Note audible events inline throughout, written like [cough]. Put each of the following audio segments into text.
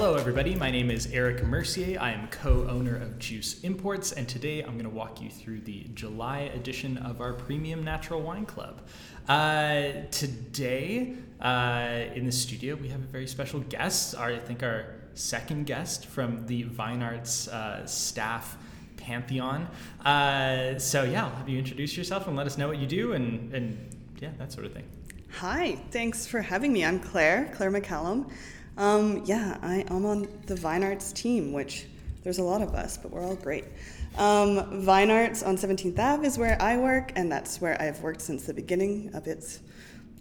Hello, everybody. My name is Eric Mercier. I am co owner of Juice Imports, and today I'm going to walk you through the July edition of our Premium Natural Wine Club. Uh, today, uh, in the studio, we have a very special guest, our, I think our second guest from the Vine Arts uh, staff pantheon. Uh, so, yeah, I'll have you introduce yourself and let us know what you do and, and yeah, that sort of thing. Hi, thanks for having me. I'm Claire, Claire McCallum. Um, yeah, I, am on the Vine Arts team, which there's a lot of us, but we're all great. Um, Vine Arts on 17th Ave is where I work, and that's where I've worked since the beginning of its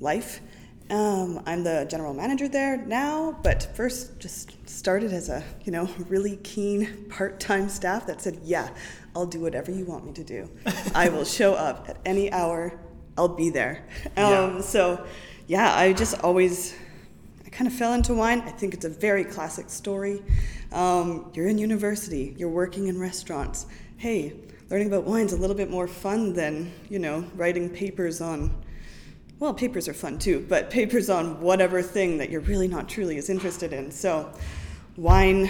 life. Um, I'm the general manager there now, but first just started as a you know [laughs] really keen part-time staff that said, "Yeah, I'll do whatever you want me to do. I will [laughs] show up at any hour. I'll be there." Um, yeah. So, yeah, I just always I kind of fell into wine. I think it's a very classic story. Um, you're in university, you're working in restaurants. Hey, learning about wine's a little bit more fun than, you know, writing papers on, well, papers are fun too, but [laughs] papers on whatever thing that you're really not truly as interested in. So wine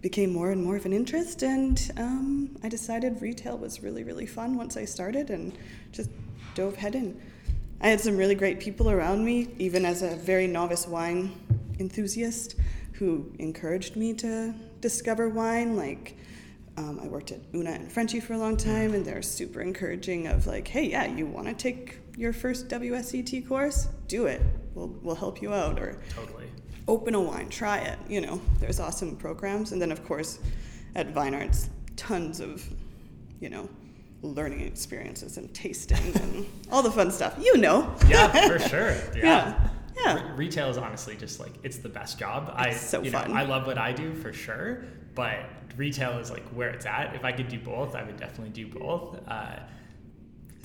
became more and more of an interest, and um, I decided retail was really, really fun once I started and just dove head in. I had some really great people around me, even as a very novice wine enthusiast, who encouraged me to discover wine. Like, um, I worked at Una and Frenchy for a long time, and they're super encouraging of like, hey, yeah, you want to take your first WSET course? Do it. We'll, we'll help you out. Or totally. open a wine, try it. You know, there's awesome programs. And then, of course, at Vine Arts, tons of, you know, learning experiences and tasting and [laughs] all the fun stuff. You know. [laughs] yeah, for [laughs] sure. Yeah. yeah. yeah. Re- retail is honestly just like it's the best job. It's I so you fun. Know, I love what I do for sure, but retail is like where it's at. If I could do both, I would definitely do both. Uh,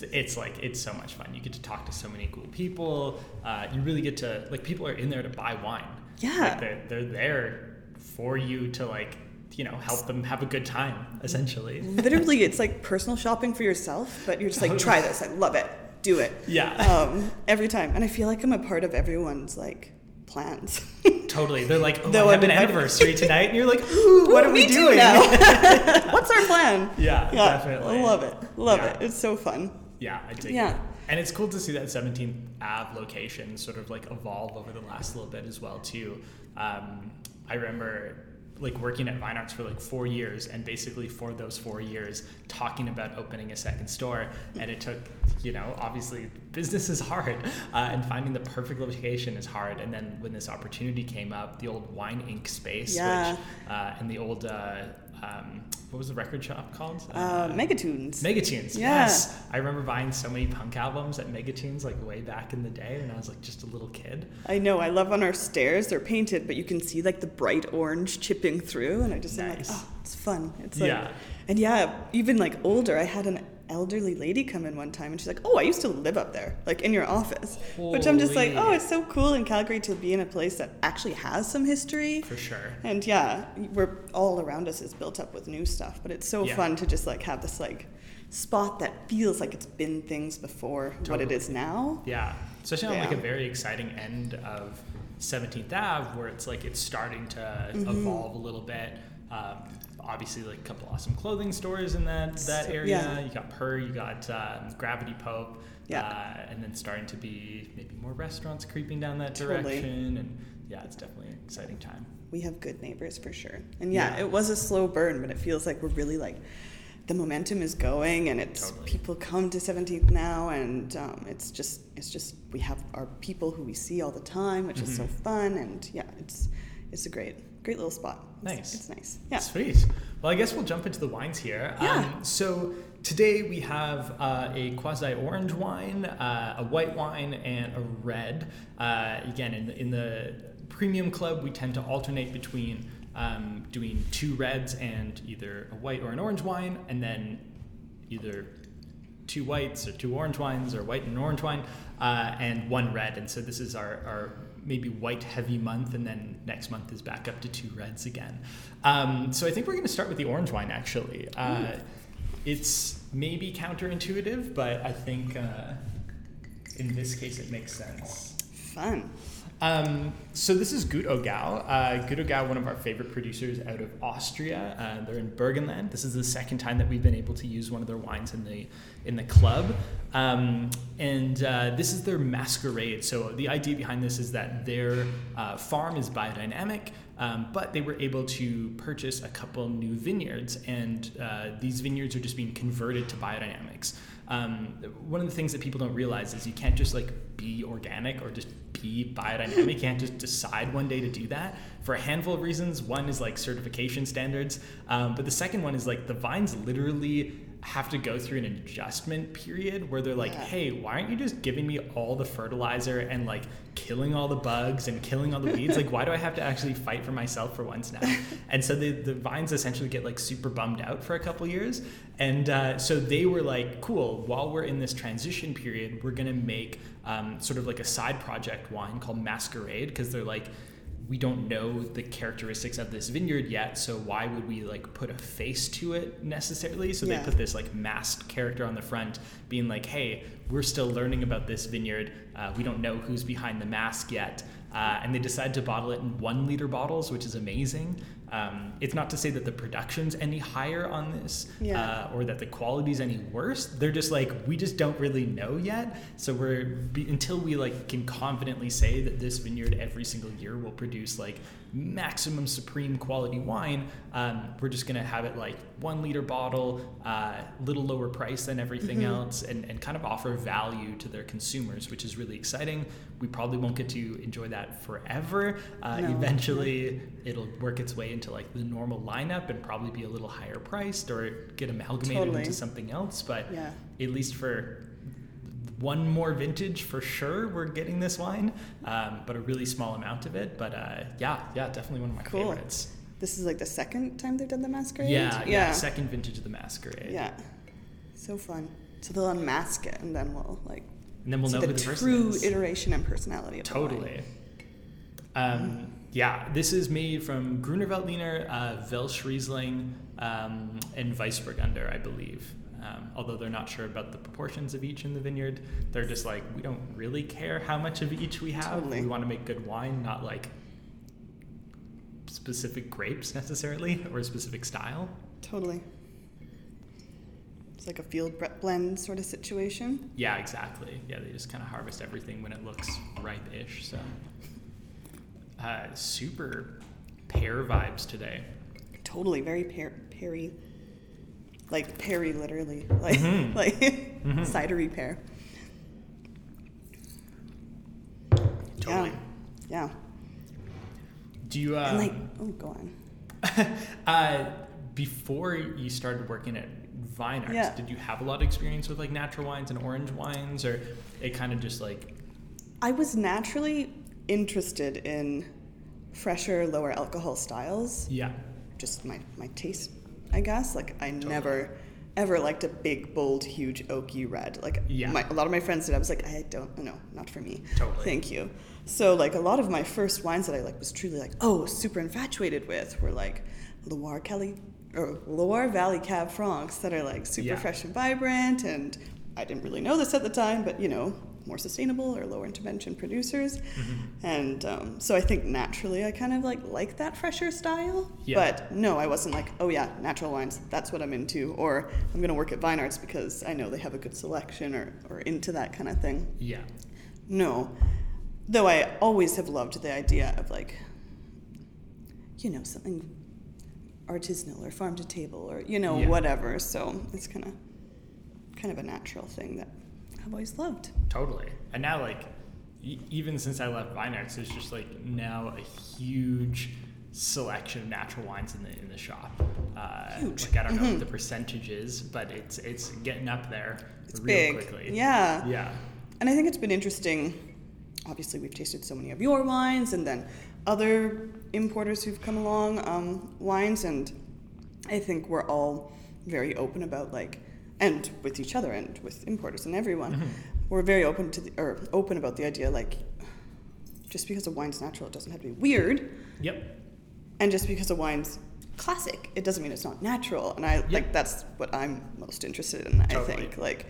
it's like it's so much fun. You get to talk to so many cool people. Uh, you really get to like people are in there to buy wine. Yeah, like they're, they're there for you to like you know help them have a good time essentially. Literally it's like personal shopping for yourself but you're just like [laughs] try this i love it do it. Yeah. Um, every time. And i feel like i'm a part of everyone's like plans. [laughs] Totally. They're like oh, Though I have an anniversary [laughs] tonight and you're like ooh what are we doing? now what's our plan? Yeah, yeah definitely. love it love yeah. it it's so fun. Yeah i dig yeah. it. and it's cool to see that 17th ave location sort of like evolve over the last little bit as well too. Um, i remember like working at Vine Arts for like four years and basically for those four years talking about opening a second store and it took you know obviously business is hard uh, and finding the perfect location is hard and then when this opportunity came up the old wine ink space yeah. which uh, and the old uh, um, what was the record shop called? Uh, uh, Megatunes. Megatunes. Yeah. Yes. I remember buying so many punk albums at Megatunes like way back in the day when I was like just a little kid. I know. I love on our stairs. They're painted, but you can see like the bright orange chipping through, and I just nice. am like, oh, it's fun. It's like, yeah. And yeah, even like older, I had an elderly lady come in one time and she's like, "Oh, I used to live up there, like in your office." Holy. Which I'm just like, "Oh, it's so cool in Calgary to be in a place that actually has some history." For sure. And yeah, we're all around us is built up with new stuff, but it's so yeah. fun to just like have this like spot that feels like it's been things before totally. what it is now. Yeah, especially yeah. on like a very exciting end of 17th Ave, where it's like it's starting to mm-hmm. evolve a little bit. Um, obviously like a couple awesome clothing stores in that that area. Yeah. You got Purr, you got um, Gravity Pope, yeah. Uh, and then starting to be maybe more restaurants creeping down that totally. direction. And yeah, it's definitely an exciting time. We have good neighbors for sure. And yeah, yeah. it was a slow burn, but it feels like we're really like the momentum is going and it's totally. people come to 17th now and um, it's just it's just we have our people who we see all the time which mm-hmm. is so mm-hmm. fun and yeah it's it's a great great little spot. It's, nice. It's nice. Yeah. Sweet. Well, I guess we'll jump into the wines here. Yeah. Um, so today we have uh, a quasi orange wine, uh, a white wine, and a red. Uh, again, in the, in the premium club, we tend to alternate between um, doing two reds and either a white or an orange wine, and then either two whites or two orange wines or white and orange wine, uh, and one red. And so this is our, our maybe white heavy month, and then next month is back up to two reds again. Um, so I think we're going to start with the orange wine actually. Uh, it's maybe counterintuitive, but I think uh, in this case it makes sense. Fun. Um, so this is Gut Oggau. Uh, Gut Oggau, one of our favorite producers out of Austria. Uh, they're in Burgenland. This is the second time that we've been able to use one of their wines in the in the club. Um, and uh, this is their masquerade. So the idea behind this is that their uh, farm is biodynamic, um, but they were able to purchase a couple new vineyards, and uh, these vineyards are just being converted to biodynamics. Um, one of the things that people don't realize is you can't just like be organic or just be biodynamic. You can't just decide one day to do that for a handful of reasons. One is like certification standards, um, but the second one is like the vines literally have to go through an adjustment period where they're like, Yeah. hey, why aren't you just giving me all the fertilizer and like killing all the bugs and killing all the weeds? like, why do I have to actually fight for myself for once now? [laughs] And so the, the vines essentially get like super bummed out for a couple years. And uh, so they were like, cool, while we're in this transition period, we're going to make um, sort of like a side project wine called Masquerade because they're like, we don't know the characteristics of this vineyard yet so why would we like put a face to it necessarily? So Yeah. they put this like masked character on the front being like hey we're still learning about this vineyard. Uh, we don't know who's behind the mask yet. Uh, and they decided to bottle it in one liter bottles which is amazing um, it's not to say that the production's any higher on this Yeah. uh, or that the quality's any worse. They're just like we just don't really know yet. So we're be, until we like can confidently say that this vineyard every single year will produce like maximum supreme quality wine um, we're just gonna have it like one liter bottle a little lower price than everything else and, and kind of offer value to their consumers which is really exciting. We probably won't get to enjoy that forever. Uh, No. eventually it'll work its way into like the normal lineup and probably be a little higher priced or get amalgamated Totally. into something else but Yeah. at least for one more vintage for sure we're getting this wine um, but a really small amount of it but uh, yeah yeah definitely one of my Cool. favorites This is like the second time they've done the masquerade. yeah, yeah yeah, second vintage of the masquerade Yeah. So fun. So they'll unmask it, and then we'll like and then we'll see know the the true iteration and personality. Totally. Um, yeah, this is made from Gruner Veltliner, uh, Welschriesling, um, and Weissburgunder, I believe. Um, although they're not sure about the proportions of each in the vineyard, they're just like, we don't really care how much of each we have. Totally. We want to make good wine, not like specific grapes necessarily or a specific style. Totally. It's like a field blend sort of situation. Yeah, exactly. Yeah, they just kind of harvest everything when it looks ripe-ish. So, uh, super pear vibes today. Totally, very per- perry, like perry, literally, [laughs] like Mhm. [laughs] like Mhm. cidery pear. Totally. Yeah, yeah. Do you? Uh, and like, oh, go on. [laughs] uh, before you started working at Vine Arts, Yeah. did you have a lot of experience with like natural wines and orange wines, or it kind of just like I was naturally interested in fresher, lower alcohol styles. yeah, Just my my taste, I guess. Like I never ever liked a big, bold, huge oaky red. Like Yeah. my, a lot of my friends did. I was like, I don't no, not for me. Totally. Thank you. So like a lot of my first wines that I like was truly like, oh, super infatuated with were like Loire Kelly or Loire Valley Cab Francs that are like super Yeah. fresh and vibrant and I didn't really know this at the time, but you know, more sustainable or lower intervention producers. Mm-hmm. And um, so I think naturally I kind of like like that fresher style. Yeah. But no, I wasn't like, oh yeah, natural wines, that's what I'm into. Or I'm going to work at Vine Arts because I know they have a good selection or, or into that kind of thing. yeah, No. Though I always have loved the idea of like, you know, something artisanal or farm to table or, you know, Yeah. whatever. So it's kind of kind of a natural thing that I've always loved. totally. And now like e- even since I left Vine Arts, there's just like now a huge selection of natural wines in the in the shop. Uh, Huge. Like I don't know Mhm. what the percentage is, but it's it's getting up there It's real big. quickly. Yeah. Yeah. And I think it's been interesting. Obviously, we've tasted so many of your wines, and then other importers who've come along um, wines, and I think we're all very open about like, and with each other and with importers and everyone, Mhm. we're very open to the, or open about the idea like, just because a wine's natural, it doesn't have to be weird, Yep. and just because a wine's classic, it doesn't mean it's not natural. And I Yeah. like that's what I'm most interested in. I think like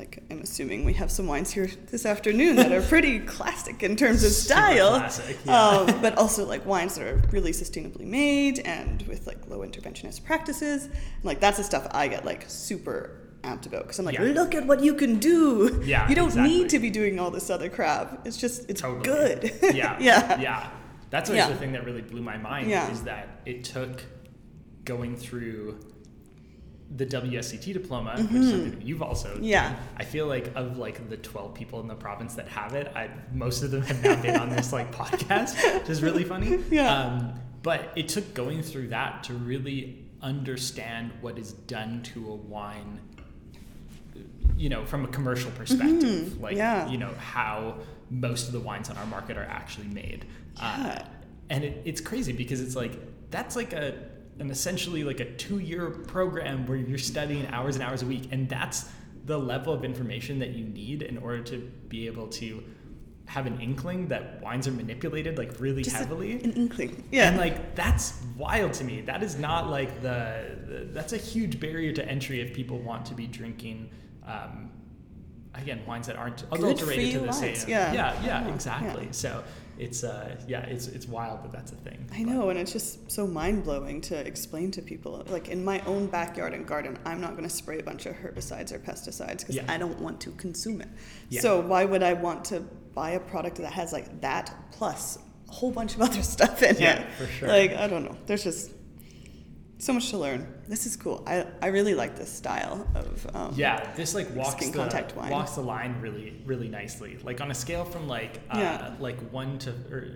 like I'm assuming we have some wines here this afternoon that are pretty [laughs] classic in terms of style, classic, yeah. um, but also like wines that are really sustainably made and with like low interventionist practices. And, like that's the stuff I get like super amped about because I'm like, Yeah. look at what you can do. Yeah, you don't exactly. need to be doing all this other crap. It's just it's Totally. good. yeah. [laughs] yeah. Yeah. That's always Yeah. the thing that really blew my mind is that it took going through the WSET diploma, which is something that you've also Mm-hmm. Yeah. done. I feel like of like the 12 people in the province that have it, I most of them have now been on this like [laughs] podcast, which is really funny. [laughs] Yeah. Um, but it took going through that to really understand what is done to a wine you know, from a commercial perspective, like Mm-hmm. yeah. you know how most of the wines on our market are actually made, uh, Yeah. and it, it's crazy because it's like that's like a an essentially like a two year program where you're studying hours and hours a week, and that's the level of information that you need in order to be able to have an inkling that wines are manipulated like really Just a- heavily. an inkling. Yeah. And like that's wild to me. That is not like the, the that's a huge barrier to entry if people want to be drinking um, again wines that aren't adulterated to the wines, same. yeah. yeah, yeah, Yeah, exactly. yeah. So it's uh yeah, it's it's wild that that's a thing. I know, and it's just so mind blowing to explain to people. Like in my own backyard and garden, I'm not going to spray a bunch of herbicides or pesticides because Yeah. I don't want to consume it. Yeah. So why would I want to buy a product that has like that plus a whole bunch of other [laughs] stuff in Yeah, it? for sure. Like I don't know. There's just so much to learn. This is cool. I I really like this style of um, Yeah, this like walks the contact wine. walks the line really really nicely. Like on a scale from like uh, Yeah. like one to or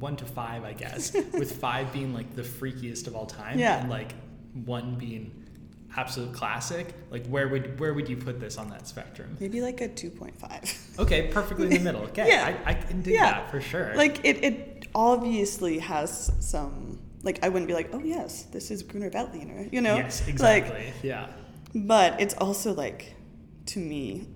one to five, I guess, [laughs] with five being like the freakiest of all time, Yeah. and like one being absolute classic. Like where would where would you put this on that spectrum? maybe like a 2.5. Okay, perfectly in the middle. [laughs] Okay, Yeah. I, I can dig Yeah. that for sure. Like it, it obviously has some. Like I wouldn't be like, oh yes, this is Gruner Veltliner, you know? yes, Like, exactly. yeah, but it's also like, to me,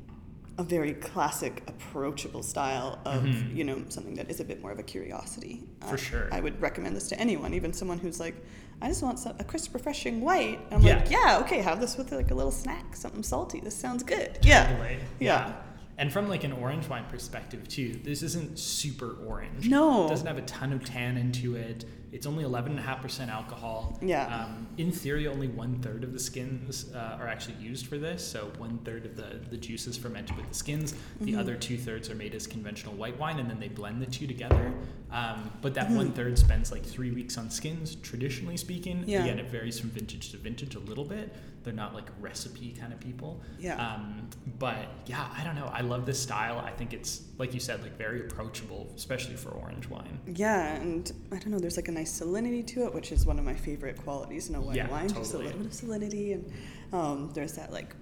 a very classic, approachable style of Mhm. you know something that is a bit more of a curiosity. For sure. I would recommend this to anyone, even someone who's like, I just want some, a crisp, refreshing white. I'm Yeah. like, yeah, okay, have this with like a little snack, something salty. This sounds good. Yeah, Totally. yeah. And from like an orange wine perspective too, this isn't super orange. No. It doesn't have a ton of tannin to it. It's only 11.5% alcohol. Yeah. Um, in theory, only one third of the skins uh, are actually used for this. So one third of the, the juice is fermented with the skins. The Mm-hmm. other two thirds are made as conventional white wine, and then they blend the two together. Um, but that Mm-hmm. one third spends like three weeks on skins, traditionally speaking. Yeah. Again, it varies from vintage to vintage a little bit. They're not like recipe kind of people. Yeah. Um, but yeah, I don't know. I love this style. I think it's like you said, like very approachable, especially for orange wine. Yeah, and I don't know, there's like a nice salinity to it, which is one of my favorite qualities in a white Yeah, wine. Just a little bit of salinity, and um, there's that like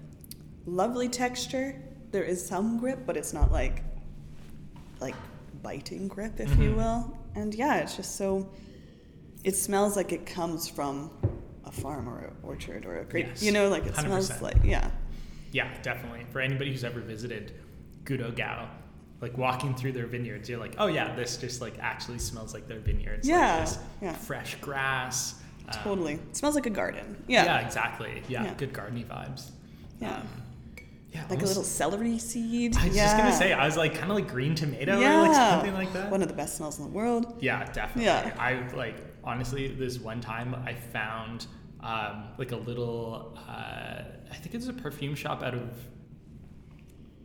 lovely texture. There is some grip, but it's not like like biting grip, if you Mhm. will. And yeah, it's just so. It smells like it comes from a farm or an orchard or a grape. Yes, You know, like it 100%. smells like yeah. Yeah, definitely. For anybody who's ever visited Gut Oggau, like walking through their vineyards, you're like, oh yeah, this just like actually smells like their vineyards. Yeah, Like yeah. fresh grass. um, Totally, it smells like a garden. Yeah, Yeah, exactly. Yeah, Yeah. good gardeny vibes. Yeah. Um, yeah, like a little celery seed. I was yeah. just gonna say, I was like kind of like green tomato yeah, or like something like that. One of the best smells in the world. Yeah, definitely. Yeah. I like honestly this one time I found um, like a little uh, I think it's a perfume shop out of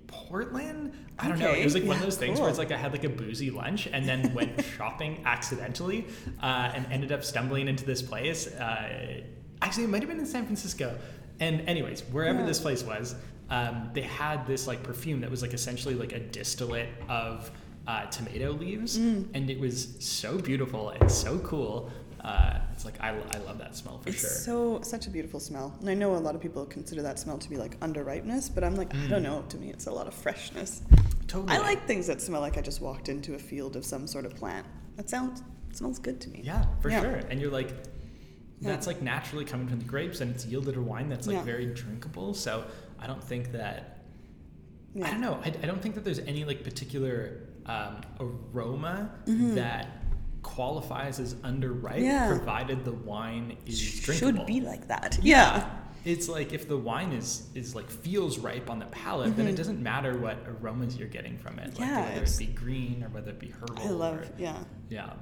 Portland. I don't know. It was like one of those things cool. where it's like I had like a boozy lunch and then went [laughs] shopping accidentally uh, and ended up stumbling into this place. Uh, actually, it might have been in San Francisco. And anyways, wherever Yeah. this place was, um, they had this like perfume that was like essentially like a distillate of uh, tomato leaves, Mm. and it was so beautiful and so cool. Uh, it's like I, I love that smell for it's sure. so such a beautiful smell, and I know a lot of people consider that smell to be like underripeness, but I'm like, I Mm. don't know. To me, it's a lot of freshness. totally. I like things that smell like I just walked into a field of some sort of plant. That sounds smells good to me. Yeah, for Yeah. sure. And you're like, Yeah. that's like naturally coming from the grapes, and it's yielded a wine that's like Yeah. very drinkable. So I don't think that. Yeah. I don't know. I, I don't think that there's any like particular um, aroma Mhm. that qualifies as underripe, Yeah. provided the wine is drinkable. It should be like that. Yeah. it's like if the wine is is like feels ripe on the palate, then it doesn't matter what aromas you're getting from it. Like Mm-hmm. Yeah, whether it be green or whether it be herbal. I love, or- yeah. yeah.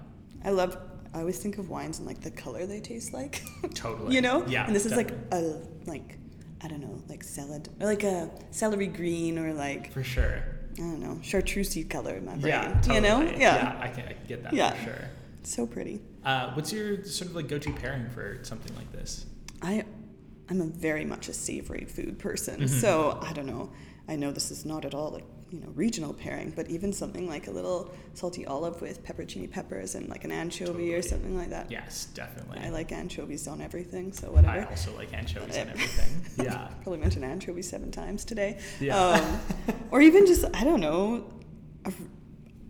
I love. I always think of wines and like the color they taste like. Totally. [laughs] you know. Yeah, And this is like a like I don't know like salad or like a celery green or like For sure. I don't know chartreuse color in my brain. Yeah, totally. You know. Yeah, yeah I can, I can get that Yeah. for sure. So pretty. Uh, what's your sort of like go-to pairing for something like this? I I'm a very much a savory food person. Mhm. So I don't know. I know this is not at all like you know regional pairing, but even something like a little salty olive with pepperoncini peppers and like an anchovy or something like that. Yes, definitely. I like anchovies on everything, so whatever. I also like anchovies on everything. [laughs] Yeah. Probably mentioned anchovy seven times today. Yeah. Um, [laughs] or even just I don't know, a,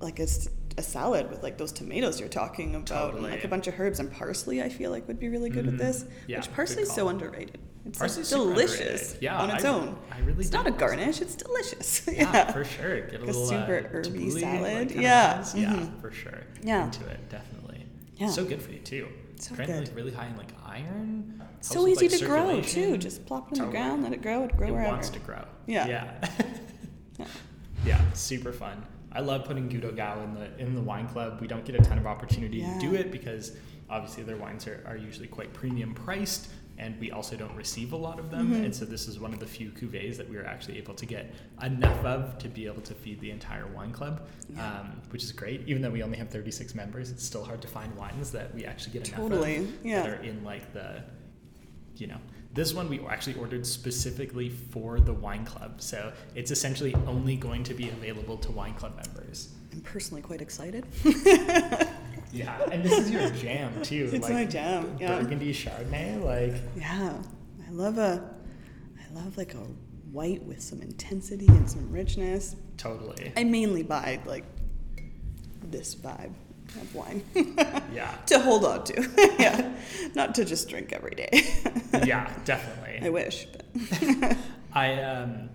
like a salad with like those tomatoes you're talking about, and like a bunch of herbs and parsley. I feel like would be really good with Mhm. this. Yeah, which good parsley's so underrated. It's Parsley's delicious. Yeah, on its I- own. I really It's not a garnish. It's delicious. [laughs] Yeah, for sure. Get a Like a little super uh, herby salad. Like, Yeah. Yeah, mhm. for sure. Yeah. Into it, definitely. Yeah. So good for you too. So Apparently, good. like, really high in like iron. so helps with, easy like, to grow too. Just plop it in Totally. the ground, let it grow. It grow it wherever. wants to grow. Yeah. Yeah. Yeah. [laughs] yeah, super fun. I love putting Gut Oggau in the in the wine club. We don't get a ton of opportunity to do it because obviously their wines are, are usually quite premium priced and we also don't receive a lot of them. Mhm. And so this is one of the few cuvées that we were actually able to get enough of to be able to feed the entire wine club, Yeah. um, which is great. Even though we only have 36 members, it's still hard to find wines that we actually get enough Totally, of yeah. that are in like the you know this one we actually ordered specifically for the wine club so it's essentially only going to be available to wine club members I'm personally quite excited. [laughs] yeah and this is your jam too It's like my jam, yeah. burgundy chardonnay like Yeah, I love a, I love like a white with some intensity and some richness. totally I mainly buy like this vibe of wine [laughs] yeah to hold on to. [laughs] yeah, not to just drink every day. [laughs] yeah definitely I wish, but I um,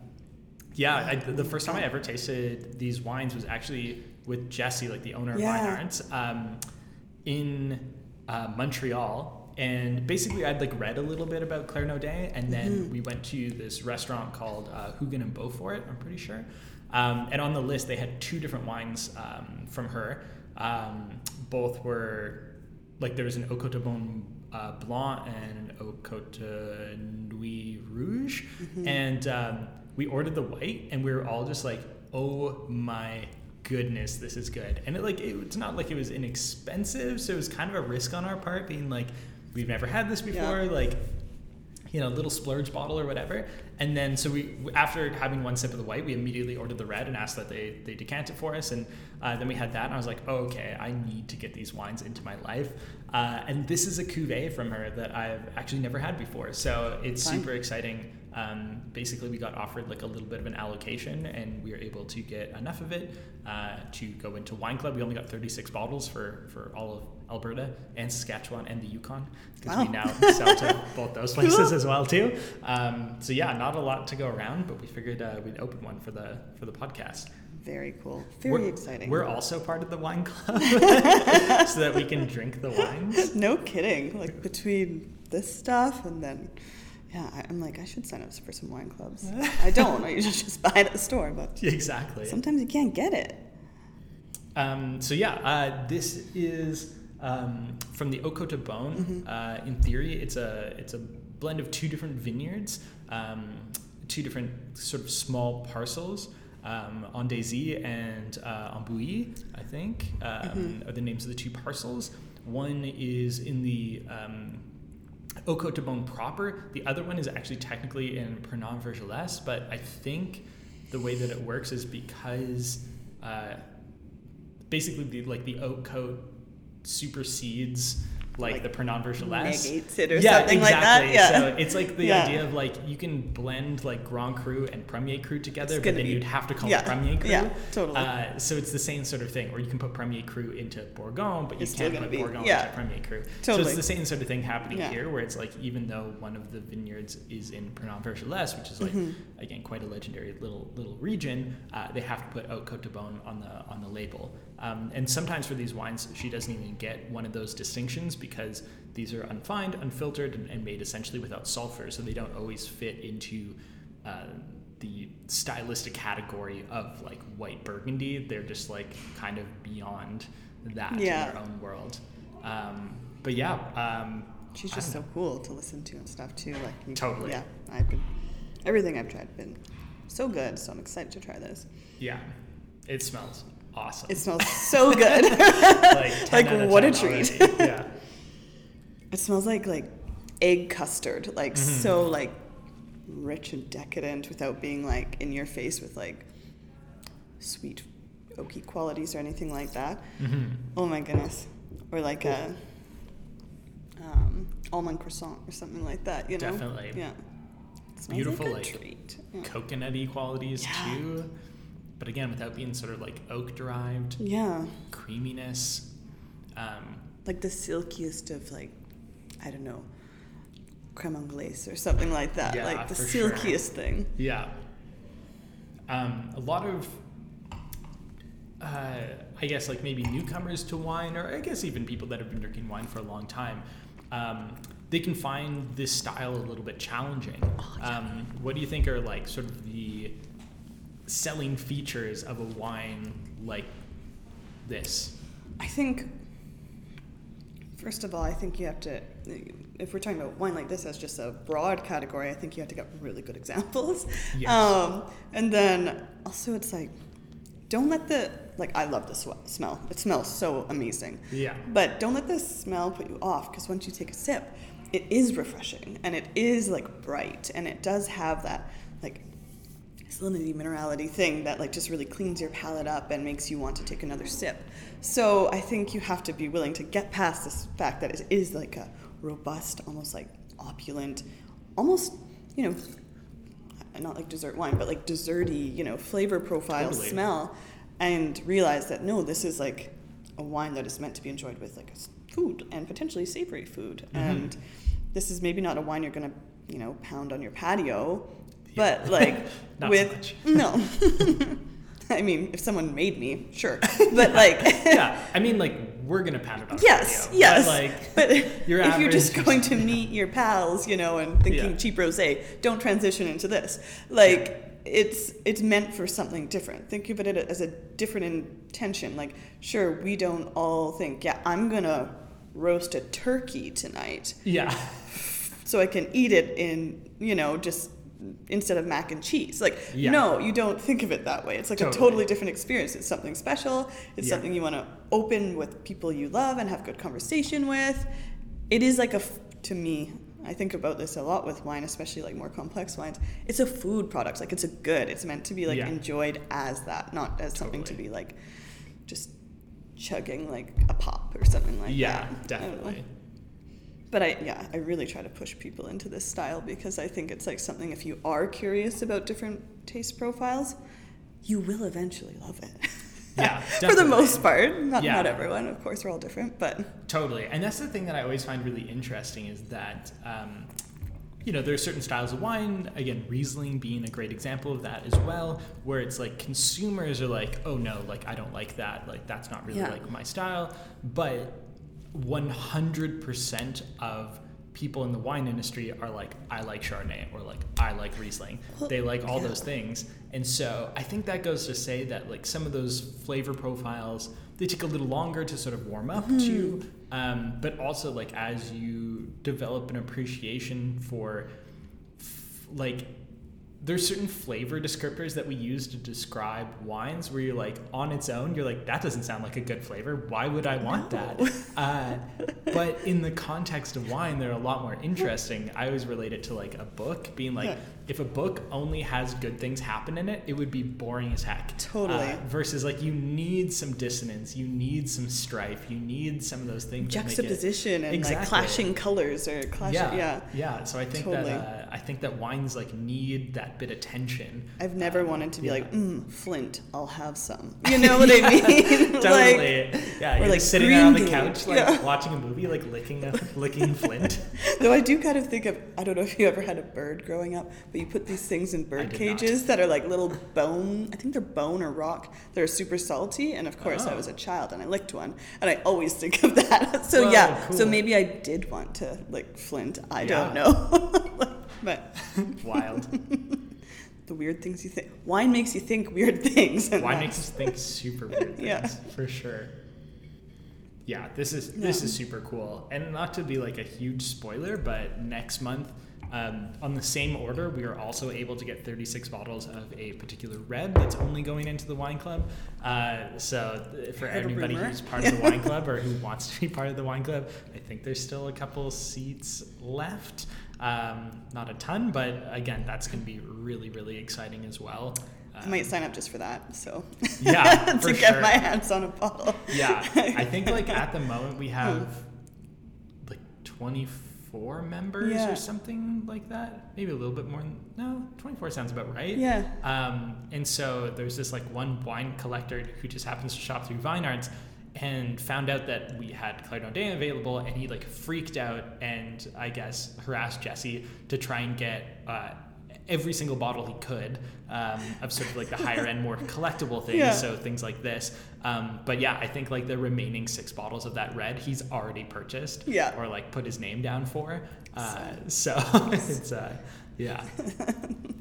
yeah, I, the first time I ever tasted these wines was actually with Jesse, like the owner of Yeah. Vine Arts, um, in uh, Montreal. And basically, I'd like read a little bit about Claire Naudin, and then Mhm. we went to this restaurant called uh, Hoogan and Beaufort. I'm pretty sure. Um, and on the list, they had two different wines um, from her. Um, both were like there was an Eau de Bon uh, Blanc and an Eau Côte Nuit Rouge, Mhm. and um, we ordered the white, and we were all just like, "Oh my goodness, this is good!" And it like it, it's not like it was inexpensive, so it was kind of a risk on our part, being like, "We've never had this before," Yeah. like you know, a little splurge bottle or whatever. And then, so we, after having one sip of the white, we immediately ordered the red and asked that they, they decant it for us. And uh, then we had that, and I was like, oh, okay, I need to get these wines into my life. Uh, and this is a cuvee from her that I've actually never had before. So it's Fun. super exciting. Um, basically, we got offered like a little bit of an allocation, and we were able to get enough of it uh, to go into Wine Club. We only got 36 bottles for, for all of Alberta and Saskatchewan and the Yukon because we now sell to [laughs] both those places as well too. Um, so yeah, not a lot to go around, but we figured uh, we'd open one for the for the podcast. very cool, very we're, exciting. We're also part of the wine [laughs] club, [laughs] so that we can drink the wines. no kidding. Like between this stuff and then, yeah, I'm like I should sign up for some wine clubs. [laughs] I don't. I usually just buy it at the store, but Exactly. sometimes you can't get it. Um, so yeah, uh, this is um, from the Côte Beaune. Mhm. Uh, in theory, it's a it's a blend of two different vineyards, um, two different sort of small parcels. Um, Andésy and uh, Ambouilly, I think, um, Mhm. are the names of the two parcels. One is in the Haute Côte de Beaune proper. The other one is actually technically in Pernand-Vergelesses, but I think the way that it works is because uh, basically the like the oat supersedes like, Like, the Pernand-Vergelesses. Negates it or yeah, something exactly. like that. Yeah. So it's like the Yeah. idea of like you can blend like Grand Cru and Premier Cru together, but then be- you'd have to call yeah, it Premier Cru. yeah, totally. Uh, so it's the same sort of thing, or you can put Premier Cru into Bourgogne, but you It's can't put be- Bourgogne yeah. into Premier Cru. Totally. So it's the same sort of thing happening here, where it's like even though one of the vineyards is in Pernand-Vergelesses, which is like Mhm. again quite a legendary little little region, uh, they have to put Haute Côte de Beaune on the on the label Um, and sometimes for these wines, she doesn't even get one of those distinctions because these are unfined, unfiltered, and, and made essentially without sulfur, so they don't always fit into uh, the stylistic category of like white burgundy. They're just like kind of beyond that Yeah. in their own world. Um, but yeah, um, She's just so cool to listen to and stuff too. Like you- Totally. Yeah, I've been everything I've tried been so good. So I'm excited to try this. yeah, it smells awesome. It smells [laughs] so good. like, like, what a treat. already. yeah. it smells like like egg custard, like Mm-hmm. so like rich and decadent without being like in your face with like sweet oaky qualities or anything like that. hmm Oh my goodness. Or like a um, almond croissant or something like that, you know? Definitely. Yeah. It smells Beautiful, like a like, treat. Yeah. Coconutty qualities Yeah. too, but again, without being sort of like oak derived yeah. creaminess. Um, Like the silkiest of like, I don't know, creme anglaise or something like that. Yeah, like the for sure. silkiest thing. Yeah. Um, a lot of, uh, I guess, like maybe newcomers to wine, or I guess even people that have been drinking wine for a long time, um, they can find this style a little bit challenging. um, what do you think are like sort of the selling features of a wine like this? I think, first of all, I think you have to, if we're talking about wine like this as just a broad category, I think you have to get really good examples. Yes. Um, and then also, it's like, don't let the, like, I love the sw- smell. It smells so amazing. Yeah. But don't let the smell put you off because once you take a sip, it is refreshing and it is like bright and it does have that like salinity minerality thing that like just really cleans your palate up and makes you want to take another sip. So I think you have to be willing to get past this fact that it is like a robust, almost like opulent, almost you know not like dessert wine, but like desserty, you know, flavor profile Totally. smell, and realize that no, this is like a wine that is meant to be enjoyed with like food and potentially savory food. Mhm. And this is maybe not a wine you're gonna, you know, pound on your patio, Yeah. but like [laughs] Not with much. [laughs] no. [laughs] I mean, if someone made me, sure, but like. yeah, I mean, like we're gonna pat it on the Yes, radio, yes. But like, But your if you're just going to meet your pals, you know, and thinking Yeah. cheap rosé, don't transition into this. Like it's it's meant for something different. Think of it as a different intention. Like sure, we don't all think, yeah, I'm gonna roast a turkey tonight yeah, so I can eat it in, you know, just instead of mac and cheese. Like, Yeah. no, you don't think of it that way. It's like Totally. a totally different experience. It's something special. It's Yeah. something you want to open with people you love and have good conversation with. It is like a, to me, I think about this a lot with wine, especially like more complex wines. It's a food product. Like, it's a good. It's meant to be like Yeah. enjoyed as that, not as something to be like just chugging like a pop or something like yeah, that. Know. definitely. But I yeah, I really try to push people into this style because I think it's like something if you are curious about different taste profiles, you will eventually love it. Yeah, [laughs] For the most part. Not Yeah. not everyone, of course, we're all different, but Totally. And that's the thing that I always find really interesting is that, um, you know, there are certain styles of wine, again, Riesling being a great example of that as well, where it's like consumers are like, oh no, like I don't like that. Like that's not really Yeah. like my style. But 100% of people in the wine industry are like, I like Chardonnay or like, I like Riesling. Well, They like all yeah. those things. And so I think that goes to say that like some of those flavor profiles, they take a little longer to sort of warm up to. Um, but also like as you develop an appreciation for f- like there's certain flavor descriptors that we use to describe wines where you're like on its own you're like that doesn't sound like a good flavor why would i want No. that uh, but in the context of wine they're a lot more interesting i always relate it to like a book being like Yeah. If a book only has good things happen in it it would be boring as heck Totally. Uh, versus like you need some dissonance you need some strife you need some of those things juxtaposition and Exactly. like clashing colors or clashing yeah, yeah. yeah. So I think Totally. that uh, I think that wines like need that bit of tension. I've never Um, wanted to be yeah. like, mm, Flint, I'll have some. [laughs] You know what I mean? [laughs] [laughs] totally. like, yeah, you're like sitting there on the couch, like Yeah. watching a movie, like licking a, licking Flint. Though I do kind of think of I don't know if you ever had a bird growing up, but you put these things in bird cages not. that are like little bone. I think they're bone or rock. They're super salty, and of course I Oh. was a oh. child and I licked one, and I always think of that. [laughs] So Whoa, yeah, so maybe I did want to like Flint. I don't know, [laughs] but [laughs] Wild. the weird things you think. Wine makes you think weird things. Wine makes us think super weird things, Yeah. for sure. Yeah, this is this Yeah. is super cool, and not to be like a huge spoiler, but next month, um, on the same order, we are also able to get 36 bottles of a particular red that's only going into the wine club. Uh, so th- for anybody who's part of the wine [laughs] club or who wants to be part of the wine club, I think there's still a couple seats left. Um, not a ton, but again, that's going to be really really exciting as well. I might sign up just for that. So Yeah, [laughs] to get sure. my hands on a bottle. Yeah, I think like at the [laughs] moment we have like 24 members Yeah. or something like that. Maybe a little bit more. Than, no, 24 sounds about right. Yeah. Um, and so there's this like one wine collector who just happens to shop through Vine Arts and found out that we had Claire Naudin available and he like freaked out and I guess harassed Jesse to try and get uh, every single bottle he could um, of sort of like the higher end, more collectible things. Yeah. So things like this. Um, but yeah, I think like the remaining six bottles of that red he's already purchased Yeah. or like put his name down for. Uh, so [laughs] it's uh, yeah. [laughs]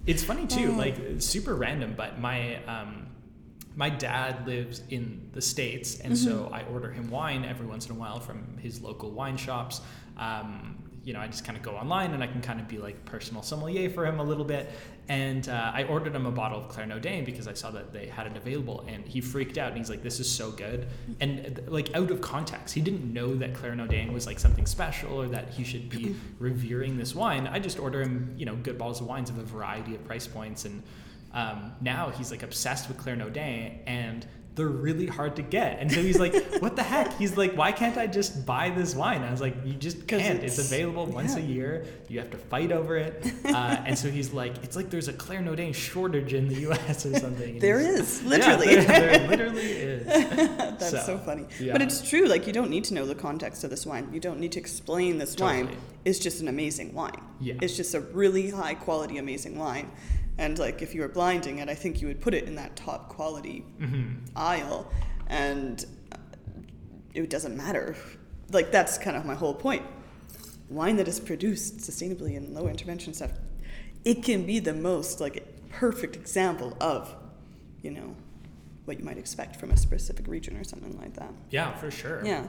It's funny too, Oh. like super random, but my um, my dad lives in the states, and so Mm-hmm. I order him wine every once in a while from his local wine shops. Um, you know, I just kind of go online and I can kind of be like personal sommelier for him a little bit. And uh, I ordered him a bottle of Claire Naudin because I saw that they had it available, and he freaked out and he's like, "This is so good!" And like out of context, he didn't know that Claire Naudin was like something special or that he should be [clears throat] revering this wine. I just order him, you know, good bottles of wines of a variety of price points and um, now he's like obsessed with Claire Naudin and they're really hard to get. And so he's like, [laughs] what the heck? He's like, why can't I just buy this wine? I was like, you just can't. It's, it's- available once a year. You have to fight over it. Uh, [laughs] and so he's like, it's like there's a Claire Naudin shortage in the US or something. And There [laughs] Yeah, literally. there, there literally is. That's so, So, funny. yeah. But it's true, like you don't need to know the context of this wine. You don't need to explain this wine. It's just an amazing wine. Yeah. It's just a really high quality, amazing wine. And like if you were blinding it, I think you would put it in that top quality Mhm. aisle and it doesn't matter. Like that's kind of my whole point. Wine that is produced sustainably and low intervention stuff, it can be the most like perfect example of, you know, what you might expect from a specific region or something like that. Yeah, for sure. Yeah.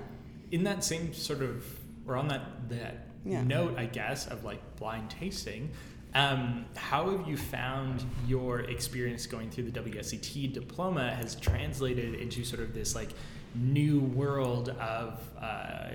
in that same sort of or on that that Yeah. note i guess of like blind tasting um, how have you found your experience going through the WSET diploma has translated into sort of this like new world of uh,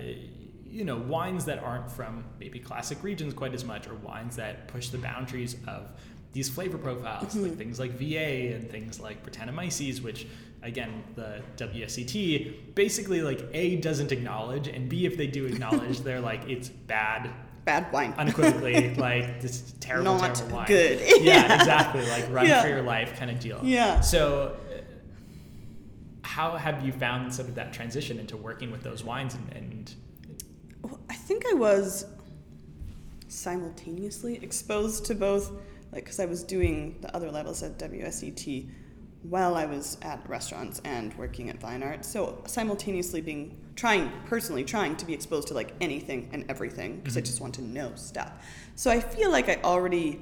you know wines that aren't from maybe classic regions quite as much or wines that push the boundaries of these flavor profiles like things like VA and things like Brettanomyces which again the WSET basically like A doesn't acknowledge and B if they do acknowledge [laughs] they're like it's bad Bad wine. unequivocally [laughs] like this terrible Not terrible wine good. [laughs] yeah exactly like run Yeah. for your life kind of deal Yeah. so uh, how have you found sort of that transition into working with those wines and, and Well, I think I was simultaneously exposed to both, like, because I was doing the other levels at WSET while I was at restaurants and working at Vine Art. So simultaneously being trying personally trying to be exposed to like anything and everything because I mm-hmm. just want to know stuff. So I feel like I already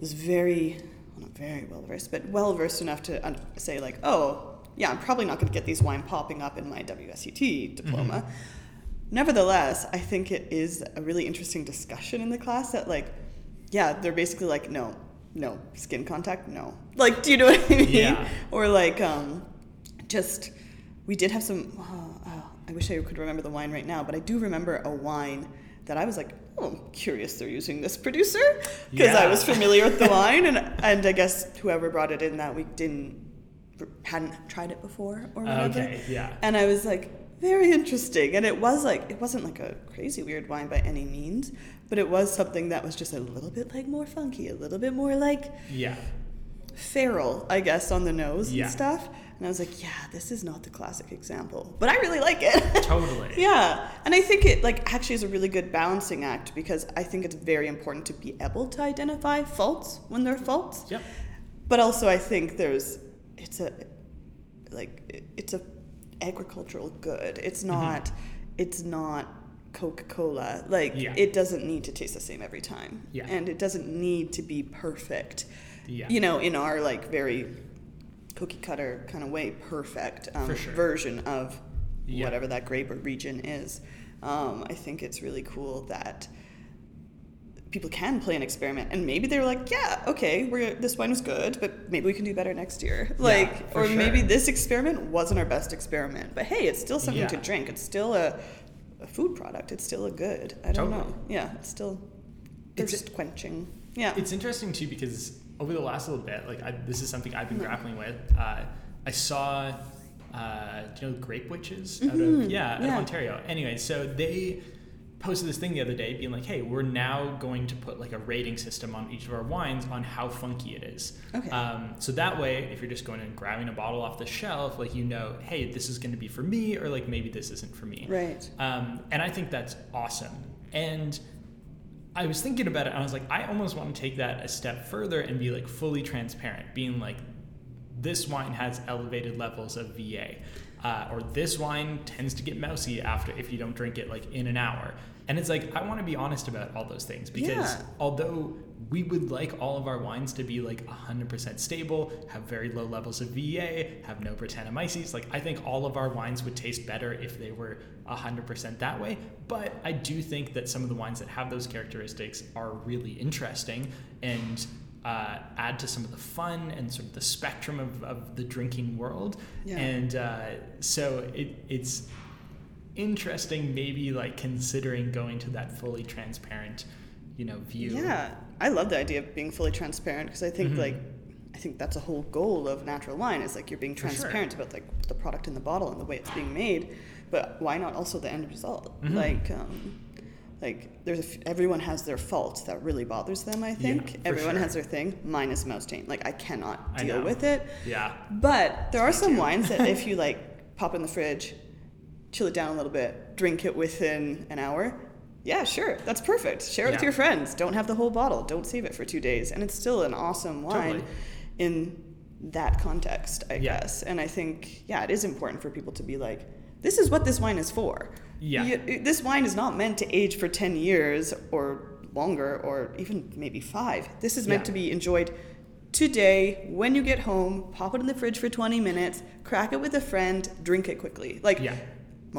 was very well, not very well versed, but well versed enough to say like, oh yeah, I'm probably not going to get these wine popping up in my WSET diploma. Mm-hmm. Nevertheless, I think it is a really interesting discussion in the class that like, yeah, they're basically like, no, no skin contact, no. Like, do you know what I mean? Yeah. Or like, um, just we did have some. Oh, oh, I wish I could remember the wine right now, but I do remember a wine that I was like, oh, I'm curious they're using this producer because I was familiar with the [laughs] wine, and and I guess whoever brought it in that week didn't hadn't tried it before or whatever. okay yeah And I was like, very interesting. And it was like, it wasn't like a crazy weird wine by any means, but it was something that was just a little bit like more funky, a little bit more like yeah feral, I guess, on the nose Yeah. and stuff. And I was like, yeah, this is not the classic example, but I really like it. [laughs] Totally. yeah, and I think it like actually is a really good balancing act because I think it's very important to be able to identify faults when they're faults. Yep. But also, I think there's it's a like it's a agricultural good. It's Mm-hmm. not it's not Coca Cola. Like Yeah. it doesn't need to taste the same every time. Yeah. And it doesn't need to be perfect. Yeah. You know, in our like very cookie cutter kind of way, perfect um, sure. version of Yeah. whatever that grape or region is. Um, I think it's really cool that people can play an experiment and maybe they're like yeah okay we're this wine was good but maybe we can do better next year like for or maybe this experiment wasn't our best experiment but hey it's still something to drink it's still a, a food product it's still a good i don't Totally. know yeah it's still It's- thirst quenching yeah It's interesting too because over the last little bit, like I, this is something I've been grappling with. Uh, I saw, uh, do you know, Grape Witches out of Mhm, yeah, out of. Ontario. Anyway, so they posted this thing the other day, being like, "Hey, we're now going to put like a rating system on each of our wines on how funky it is." Okay. Um, so that way, if you're just going and grabbing a bottle off the shelf, like you know, hey, this is going to be for me, or like maybe this isn't for me. right Um, and I think that's awesome. And I was thinking about it, and I was like, I almost want to take that a step further and be like fully transparent, being like, this wine has elevated levels of VA, uh, or this wine tends to get mousy after if you don't drink it like in an hour. And it's like I want to be honest about all those things because Yeah. although we would like all of our wines to be like 100% stable, have very low levels of VA, have no Brettanomyces, like I think all of our wines would taste better if they were 100% that way. But I do think that some of the wines that have those characteristics are really interesting and uh, add to some of the fun and sort of the spectrum of, of the drinking world. Yeah. And uh, so it, it's interesting maybe like considering going to that fully transparent you know view Yeah, I love the idea of being fully transparent because I think Mhm. like I think that's a whole goal of natural wine is like you're being For sure. transparent about like the product in the bottle and the way it's being made, but why not also the end result? Mhm. Like um, like there's a f- everyone has their faults that really bothers them. I think for everyone sure. has their thing. Mine is mouse taint. Like I cannot deal know. with it. yeah But there are Me some too. wines that [laughs] if you like pop in the fridge, chill it down a little bit, drink it within an hour, yeah, sure, that's perfect. Share it with your friends. Don't have the whole bottle. Don't save it for two days, and it's still an awesome wine Totally. in that context, I Yeah. guess. And I think yeah, it is important for people to be like, this is what this wine is for. Yeah. You- this wine is not meant to age for ten years or longer, or even maybe five. This is meant Yeah. to be enjoyed today when you get home pop it in the fridge for 20 minutes crack it with a friend drink it quickly like yeah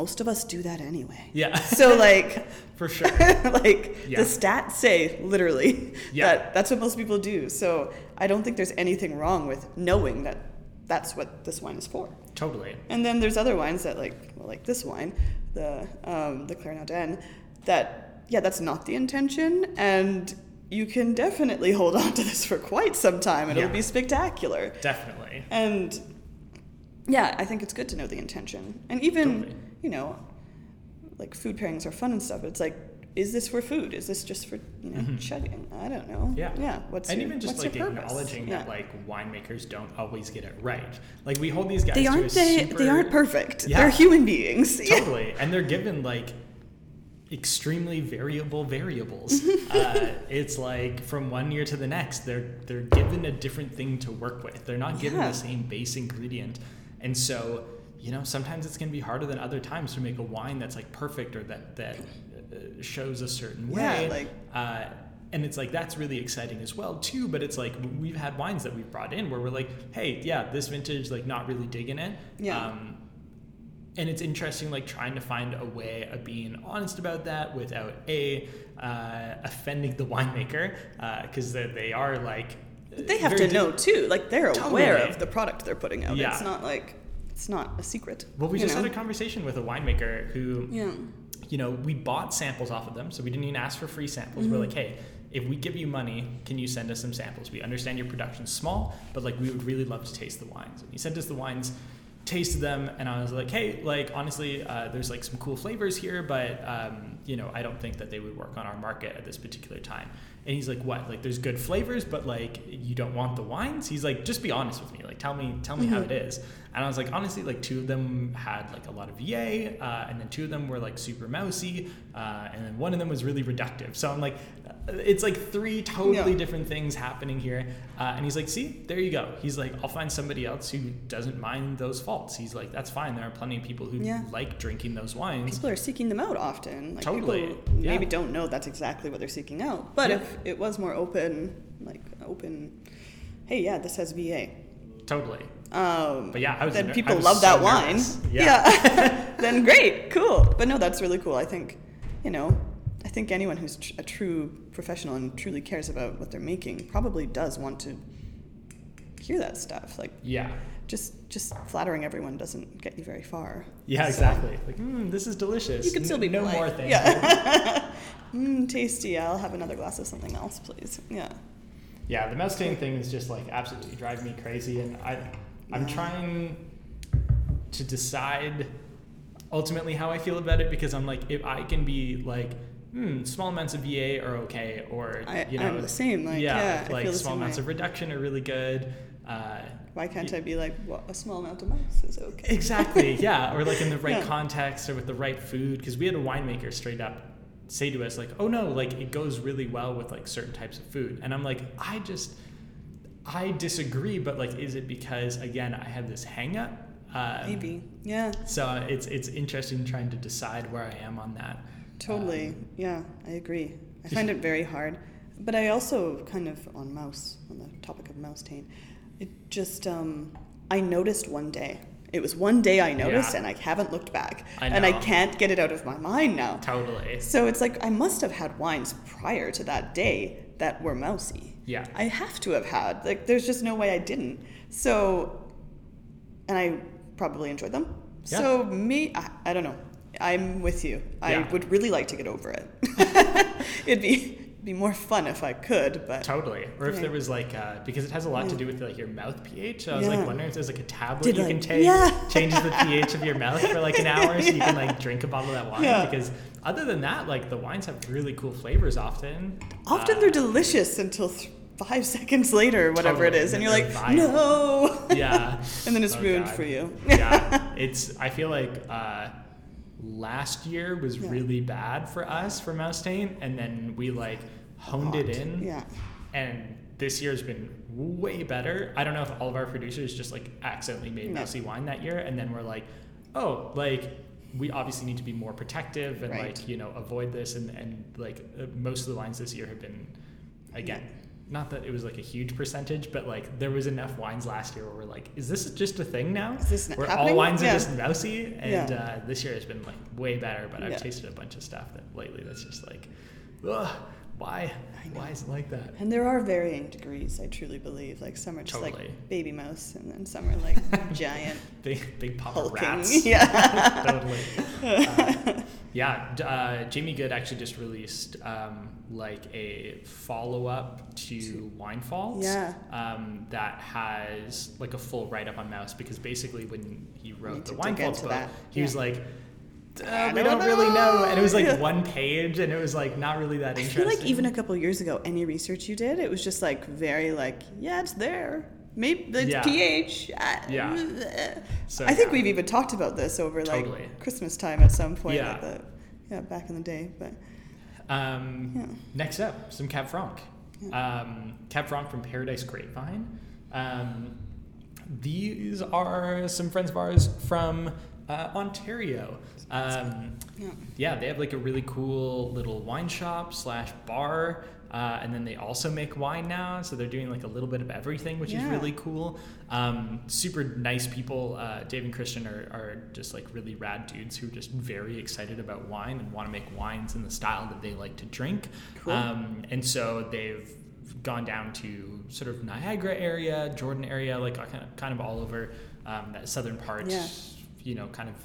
most of us do that anyway. Yeah. So like [laughs] for sure. [laughs] like Yeah. the stats say literally Yeah. that that's what most people do. So i don't think there's anything wrong with knowing that that's what this wine is for. Totally. And then there's other wines that like well, like this wine the um, the Claire Naudin that yeah that's not the intention and you can definitely hold on to this for quite some time and it'll be spectacular. Definitely. And yeah, I think it's good to know the intention. And even, Totally. You know, like food pairings are fun and stuff. It's like, is this for food? Is this just for, you know, Mhm. chugging? I don't know. Yeah. Yeah. What's and your, even just what's like acknowledging yeah. that like winemakers don't always get it right like we hold these guys they to a aren't they, super, they aren't perfect. Yeah. They're human beings. [laughs] Totally and they're given like extremely variable variables [laughs] uh, it's like from one year to the next they're they're given a different thing to work with they're not given Yeah. the same base ingredient and so you know sometimes it's going to be harder than other times to make a wine that's like perfect or that that uh, shows a certain way. Yeah, like- uh, and it's like that's really exciting as well too but it's like we've had wines that we've brought in where we're like hey yeah this vintage like not really digging it Yeah. um, and it's interesting like trying to find a way of being honest about that without a uh, offending the [laughs] winemaker because they they are like They have to di- know too. Like they're aware Totally. of the product they're putting out. Yeah. It's not like it's not a secret. well we just know? had a conversation with a winemaker who Yeah. you know we bought samples off of them so we didn't even ask for free samples Mm-hmm. we're like hey if we give you money can you send us some samples we understand your production's small but like we would really love to taste the wines and he sent us the wines tasted them and I was like, hey, like honestly, uh, there's like some cool flavors here, but um, you know, I don't think that they would work on our market at this particular time. And he's like, what? Like, there's good flavors, but like, you don't want the wines? He's like, just be honest with me. Like, tell me, tell me mm-hmm. how it is. And I was like, honestly, like two of them had like a lot of VA, uh, and then two of them were like super mousy, uh, and then one of them was really reductive. So I'm like, it's like three totally yeah. different things happening here. Uh, and he's like, see, there you go. He's like, I'll find somebody else who doesn't mind those faults. He's like, that's fine. There are plenty of people who yeah. like drinking those wines. People are seeking them out often. Like totally. People maybe don't know that's exactly what they're seeking out. But if it was more open, like open, hey, yeah, this has VA. Totally. Um, but yeah, I was then people was love so that nervous. wine. [laughs] Yeah. yeah. [laughs] [laughs] then great, cool. But no, that's really cool. I think, you know, I think anyone who's tr- a true professional and truly cares about what they're making probably does want to hear that stuff. Like, yeah, just just flattering everyone doesn't get you very far. Yeah, so, exactly. Like, mm, this is delicious. You can still be no polite. more things. Yeah. [laughs] mm, tasty. I'll have another glass of something else, please. Yeah. Yeah, the mouse taint thing is just like absolutely driving me crazy, and I I'm trying to decide ultimately how I feel about it because I'm like, if I can be like, hmm, small amounts of VA are okay, or I, you know, I'm the same. Like, yeah, yeah like small amounts way. of reduction are really good. Uh, Why can't I be like, well, a small amount of mouse is okay? Exactly, [laughs] yeah, or like in the right yeah. context or with the right food. Because we had a winemaker straight up say to us like, oh no, like it goes really well with like certain types of food, and I'm like, I just I disagree, but like, is it because again I have this hang up? Um, Maybe, yeah. So it's it's interesting trying to decide where I am on that. Totally, um, yeah, I agree. I [laughs] find it very hard, but I also kind of on mouse on the topic of mouse taint. It just um, I noticed one day. It was one day I noticed, yeah. and I haven't looked back, I and I can't get it out of my mind now. Totally. So it's like I must have had wines prior to that day that were mousy. Yeah. I have to have had. Like, there's just no way I didn't. So, and I probably enjoyed them. Yeah. So, me, I, I, don't know. I'm with you. Yeah. I would really like to get over it. [laughs] It'd be be more fun if I could, but totally. Or if yeah. there was like uh, because it has a lot yeah. to do with like your mouth pH. I was like wondering if there's like a tablet Did you I? can take changes the pH of your [laughs] mouth for like an hour, so you can like drink a bottle of that wine. Because other than that, like the wines have really cool flavors often. Often uh, they're delicious until. Th- five [laughs] seconds later, whatever totally. it is, and, you're like, no. Yeah. [laughs] and then it's oh, ruined God. for you. yeah. It's. I feel like uh, last year was yeah. really bad for us for mouse taint, and then we like honed it in. Yeah. And this year's been way better. I don't know if all of our producers just like accidentally made no. mousy wine that year, and then we're like, oh, like we obviously need to be more protective and right. like you know avoid this and and like uh, most of the wines this year have been again not that it was like a huge percentage, but like there was enough wines last year where we're like, is this just a thing now? Is this where happening? all wines yeah. are just mousy? And yeah. uh, this year has been like way better, but I've tasted a bunch of stuff that lately that's just like, ugh, why? Why is it like that? And there are varying degrees, I truly believe. Like some are just totally. like baby mouse, and then some are like [laughs] giant, big, big papa hulking. rats. [laughs] Yeah, [laughs] totally. Uh, yeah, uh, Jamie Goode actually just released um, like a follow up to Wine Fault. Yeah. Um, that has like a full write up on Mouse because basically when he wrote the Wine Fault book, that. he yeah. was like uh, we don't, don't really know. And it was like one page, and it was like not really that interesting. I feel like even a couple years ago, any research you did, it was just like very like, yeah, it's there. Maybe the yeah. pH. Yeah. So, I think yeah. we've even talked about this over totally. like Christmas time at some point. Yeah. Like the, yeah, back in the day, but. Um, yeah. Next up, some Cab Franc. Um, Cab Franc from Paradise Grapevine. Um, these are some friends of ours from uh, Ontario. Um, yeah. yeah, they have like a really cool little wine shop slash bar. Uh, and then they also make wine now, so they're doing like a little bit of everything, which yeah. is really cool. Um, super nice people. Uh, Dave and Christian are, are just like really rad dudes who are just very excited about wine and want to make wines in the style that they like to drink. Cool. Um, and so they've gone down to sort of Niagara area, Jordan area, like kind of, kind of all over um, that southern part. Yeah. You know, kind of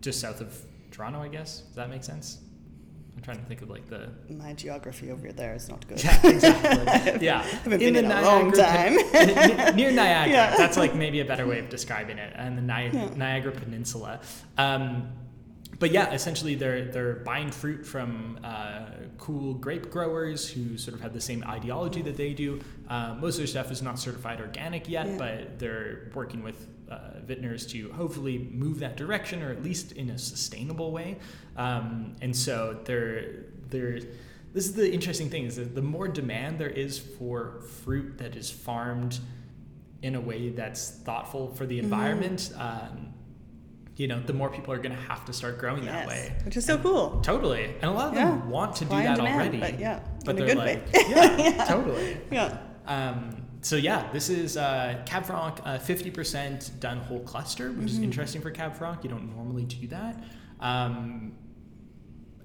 just south of Toronto, I guess. Does that make sense? I'm trying to think of like the My geography over there is not good. [laughs] yeah exactly [laughs] yeah haven't been in a long Pen- [laughs] near Niagara. Yeah. That's like maybe a better way of describing it, and the Ni- Yeah. Niagara Peninsula. Um, but yeah, essentially they're they're buying fruit from uh, cool grape growers who sort of have the same ideology that they do. Uh, most of their stuff is not certified organic yet, Yeah. but they're working with uh, vintners to hopefully move that direction, or at least in a sustainable way. Um, and so they're they're this is the interesting thing is that the more demand there is for fruit that is farmed in a way that's thoughtful for the environment, um, you know, the more people are going to have to start growing that way. which is so cool. Totally, and a lot of them want to do and that demand, already. but yeah, but they're like, [laughs] way. yeah, totally. Yeah. Um, so yeah, this is uh, Cab Franc, uh, 50% done whole cluster, which is Mhm. interesting for Cab Franc. You don't normally do that. Um,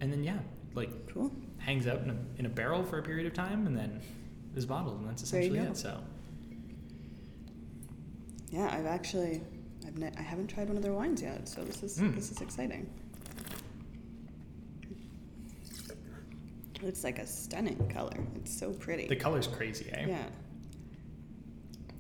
and then yeah, like Cool. hangs out in a, in a barrel for a period of time and then is bottled, and that's essentially it. So Yeah, I've actually, I've ne- I haven't tried one of their wines yet, so this is Mm. this is exciting. It's like a stunning color. It's so pretty. the color's crazy, eh? yeah.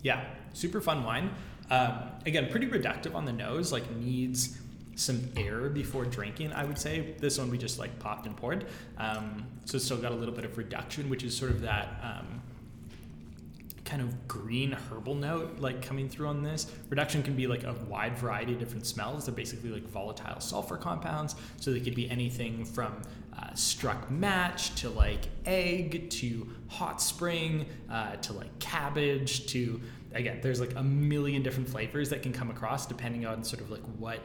Yeah, super fun wine. Um, again, pretty reductive on the nose, like needs some air before drinking, I would say. This one we just like popped and poured. Um, so it's still got a little bit of reduction, which is sort of that um, kind of green herbal note like coming through on this. Reduction can be like a wide variety of different smells. They're basically like volatile sulfur compounds. So they could be anything from uh, struck match to like egg to hot spring uh, to like cabbage to again there's like a million different flavors that can come across depending on sort of like what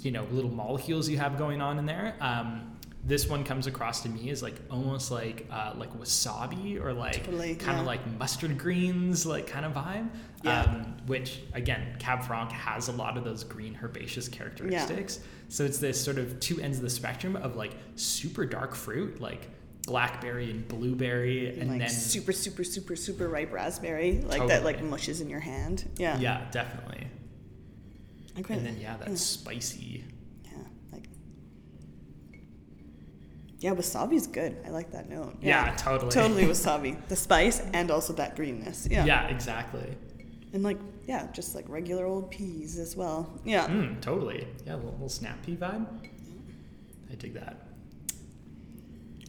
you know little molecules you have going on in there um, this one comes across to me as like almost like uh, like wasabi or like Totally, kind of yeah. like mustard greens like kind of vibe Yeah. um, which again cab franc has a lot of those green herbaceous characteristics so it's this sort of two ends of the spectrum of like super dark fruit like blackberry and blueberry and, And like then super, super, super, super ripe raspberry, like that, Totally. like mushes in your hand. Yeah. yeah definitely I quite and then yeah that's yeah. spicy Yeah, like. Yeah, wasabi's good. I like that note. Yeah, totally. Totally [laughs] wasabi. The spice and also that greenness. Yeah. yeah exactly And like, yeah, just like regular old peas as well. Yeah. Mm, totally. Yeah, a little, little snap pea vibe. I dig that.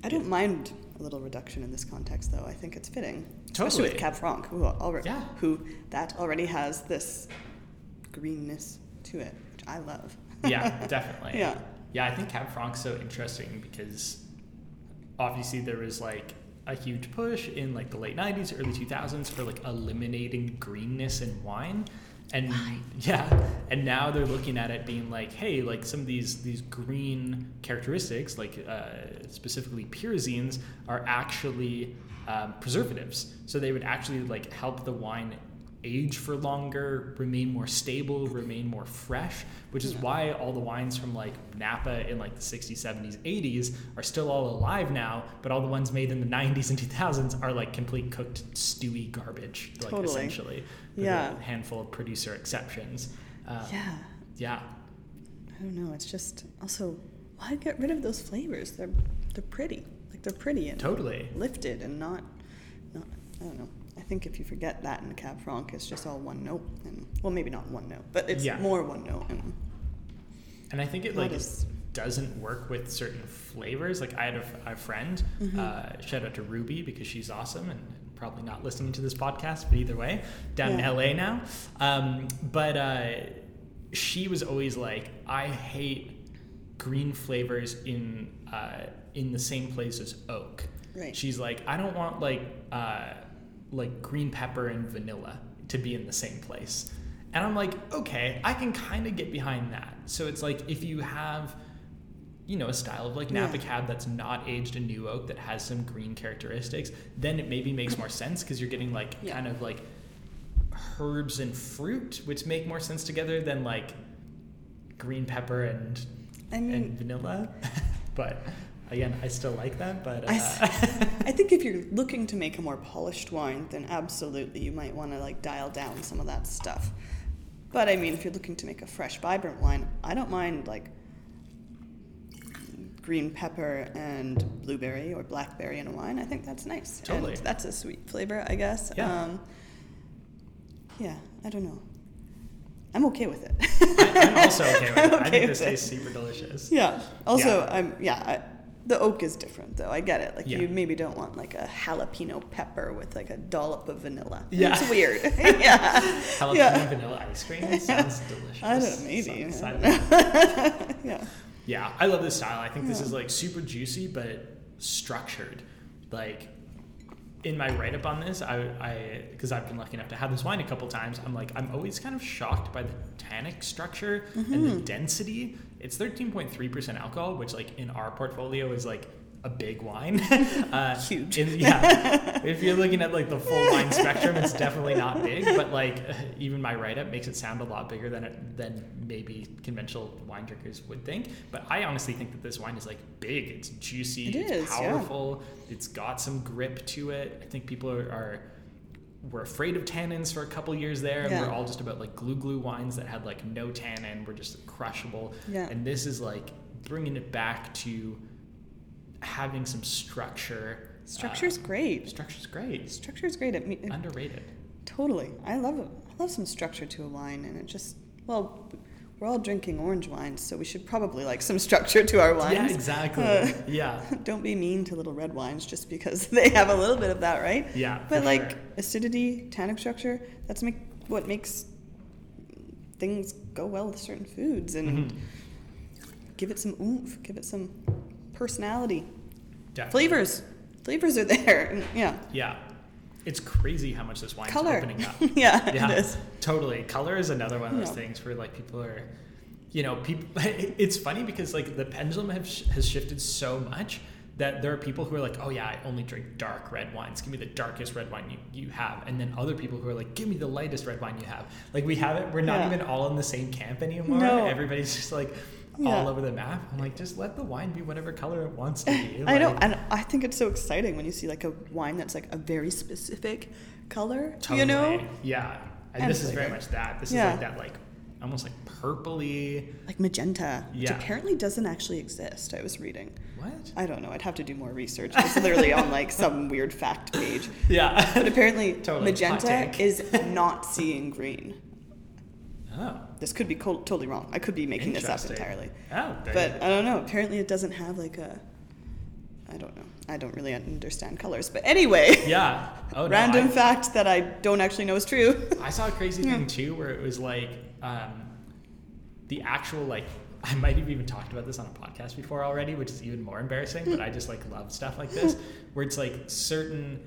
I don't mind a little reduction in this context, though. I think it's fitting, especially with Cab Franc, who already, Yeah. who that already has this greenness to it, which I love. Yeah, [laughs] definitely. Yeah. Yeah, I think Cab Franc's so interesting because obviously there was like a huge push in like the late 90s, early 2000s for like eliminating greenness in wine. And yeah, and now they're looking at it being like, hey, like some of these these green characteristics, like uh, specifically pyrazines, are actually um, preservatives. So they would actually like help the wine age for longer, remain more stable, remain more fresh, which is Yeah. why all the wines from like Napa in like the 60s, 70s, 80s are still all alive now, but all the ones made in the 90s and 2000s are like complete cooked stewy garbage, like Totally. essentially. Yeah. A handful of producer exceptions. Uh, yeah. Yeah. I don't know. It's just also why get rid of those flavors? They're they're pretty. Like they're pretty and Totally. lifted and not not I don't know. I think if you forget that in Cab Franc, it's just all one note and well maybe not one note, but it's Yeah. more one note and And I think it like as- doesn't work with certain flavors. Like I had a friend, Mhm. uh, shout out to Ruby because she's awesome and probably not listening to this podcast, but either way, down Yeah. in LA now. Um, but uh, she was always like, I hate green flavors in uh, in the same place as oak. Right. She's like, I don't want like uh, like green pepper and vanilla to be in the same place. And I'm like, okay, I can kind of get behind that. So it's like if you have, you know, a style of like Napa Yeah. Cab that's not aged in new oak that has some green characteristics, then it maybe makes more sense because you're getting like Yeah. kind of like herbs and fruit, which make more sense together than like green pepper and I mean and vanilla. [laughs] but again, I still like that. But uh, I, [laughs] I think if you're looking to make a more polished wine, then absolutely you might want to like dial down some of that stuff. But I mean, if you're looking to make a fresh, vibrant wine, I don't mind like green pepper and blueberry or blackberry in a wine, I think that's nice. Totally. And that's a sweet flavor, I guess. Yeah. Um, yeah, I don't know. I'm okay with it. I, I'm also okay with it. [laughs] I think this it. tastes super delicious. Yeah. Also, Yeah. I'm yeah. I, the oak is different though. I get it. Like Yeah. you maybe don't want like a jalapeno pepper with like a dollop of vanilla. Yeah. It's weird. [laughs] [laughs] yeah. Jalapeno yeah. vanilla ice cream sounds delicious. [laughs] I don't know. Maybe. Sounds- I sounds- don't know. yeah. Yeah, I love this style. I think this is like super juicy but structured. Like in my write up on this, I I because I've been lucky enough to have this wine a couple times. I'm like I'm always kind of shocked by the tannic structure and Mm-hmm. the density. It's 13.3 percent alcohol, which like in our portfolio is like a big wine. [laughs] uh, Huge. in- yeah, if you're looking at like the full wine spectrum, it's definitely not big. But like [laughs] even my write up makes it sound a lot bigger than it than maybe conventional wine drinkers would think. But I honestly think that this wine is like big. It's juicy. It it's is, yeah. powerful. It's got some grip to it. I think people are. are were afraid of tannins for a couple years there, and Yeah. we're all just about like glue glue wines that had like no tannin, were just crushable. Yeah. And this is like bringing it back to having some structure. Structure's Uh, great. structure's great. Structure's great. It, Underrated. Totally. I love it. I love some structure to a wine, and it just well, we're all drinking orange wines, so we should probably like some structure to our wines. Yeah, exactly. Uh, yeah. [laughs] Don't be mean to little red wines just because [laughs] they have a little bit of that, right? Yeah. But like sure. acidity, tannic structure, that's make what makes things go well with certain foods and Mhm. give it some oomph, give it some personality. Definitely. Flavors. Flavors are [laughs] there. Yeah. Yeah. It's crazy how much this wine's Color. opening up. yeah, [laughs] yeah, it is. totally. Color is another one of those Yeah. things where like people are, you know, people. [laughs] It's funny because like the pendulum have, sh- has shifted so much that there are people who are like, oh yeah, I only drink dark red wines. Give me the darkest red wine you, you have, and then other people who are like, give me the lightest red wine you have. Like we have it. We're not Yeah. even all in the same camp anymore. No. Everybody's just like. All over the map. I'm like, just let the wine be whatever color it wants to be. [laughs] I know, and I think it's so exciting when you see like a wine that's like a very specific color. Totally. You know, Yeah. And, And this is very much that. This Yeah. is like that, like almost like purpley. like magenta, which Yeah. apparently doesn't actually exist. I was reading. What? I don't know. I'd have to do more research. It's literally on [laughs] like some weird fact page. Yeah. But apparently, [laughs] Totally. Magenta is not seeing green. This could be co- totally wrong. I could be making this up entirely. Oh. there But I don't know. Apparently, it doesn't have like a. I don't know. I don't really understand colors. But anyway, [laughs] yeah. Oh no. random I, fact that I don't actually know is true. [laughs] I saw a crazy Yeah. thing too where it was like um, the actual like I might have even talked about this on a podcast before already, which is even more embarrassing. but I just like love stuff like this, [laughs] where it's like certain.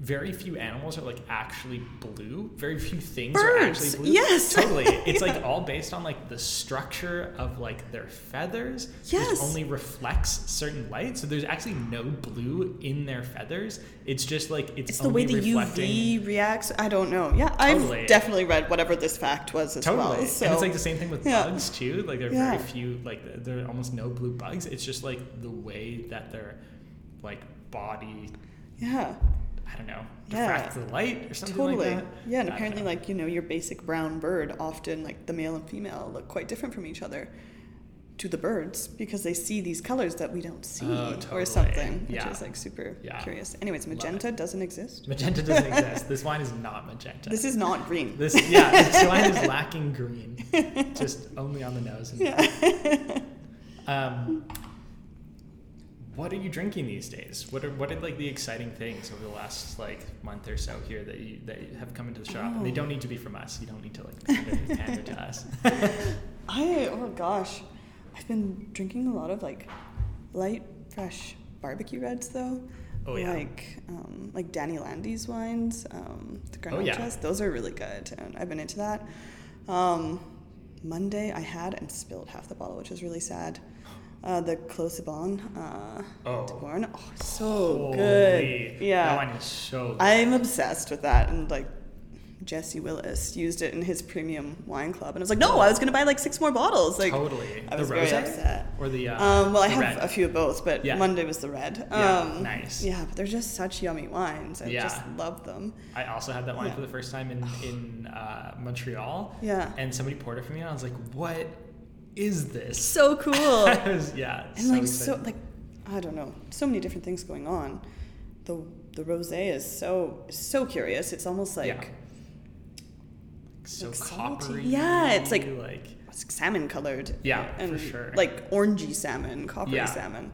Very few animals are like actually blue. Very few things are actually blue. yes. [laughs] totally. It's Yeah. like all based on like the structure of like their feathers, Yes. which only reflects certain light. So there's actually no blue in their feathers. It's just like it's, It's the way the reflecting UV reacts. I don't know. Yeah, Totally. I've definitely read whatever this fact was as Totally. well. So and it's like the same thing with yeah. bugs too. Like there are Yeah. very few, like there are almost no blue bugs. It's just like the way that their like body, yeah, I don't know, Yeah. the light or something totally. like that. Yeah, and I apparently, like you know, your basic brown bird often like the male and female look quite different from each other to the birds because they see these colors that we don't see Oh, or totally. something, which is like super Yeah. curious. Anyways, magenta doesn't exist. magenta [laughs] doesn't exist. This wine is not magenta. This is not green. this yeah, [laughs] this wine is lacking green, just only on the nose. And yeah. [laughs] Um, what are you drinking these days? What are what are like the exciting things over the last like month or so here that you that have come into the shop? And they Oh. don't need to be from us. You don't need to like pander, pander to us. [laughs] I oh gosh, I've been drinking a lot of like light, fresh barbecue reds though. Oh, yeah. Like um, like Dani Landi's wines, um, the Oh, yeah. Those are really good, and I've been into that. Um, Monday I had and spilled half the bottle, which was really sad. Uh, the close Bon, uh, Oh. Born. Oh, so Holy, good. Yeah. that wine is so. Good. I'm obsessed with that, and like Jesse Willis used it in his premium wine club, and I was like, no, I was gonna buy like six more bottles. Like, totally. I was the very rosé upset. or the uh, um, well, I have red? a few of both, but Yeah. Monday was the red. Yeah, um, nice. Yeah, but they're just such yummy wines. I just love them. I also had that wine Yeah. for the first time in in uh, Montreal. Yeah. And somebody poured it for me, and I was like, "What is this? So cool. [laughs] Was- yeah. and like so like I don't know, so many different things going on. The the rosé is so so curious. It's almost like Yeah. so like coppery. Yeah, it's like- like salmon colored. Yeah, and for sure. Like orangey salmon, coppery Yeah. salmon,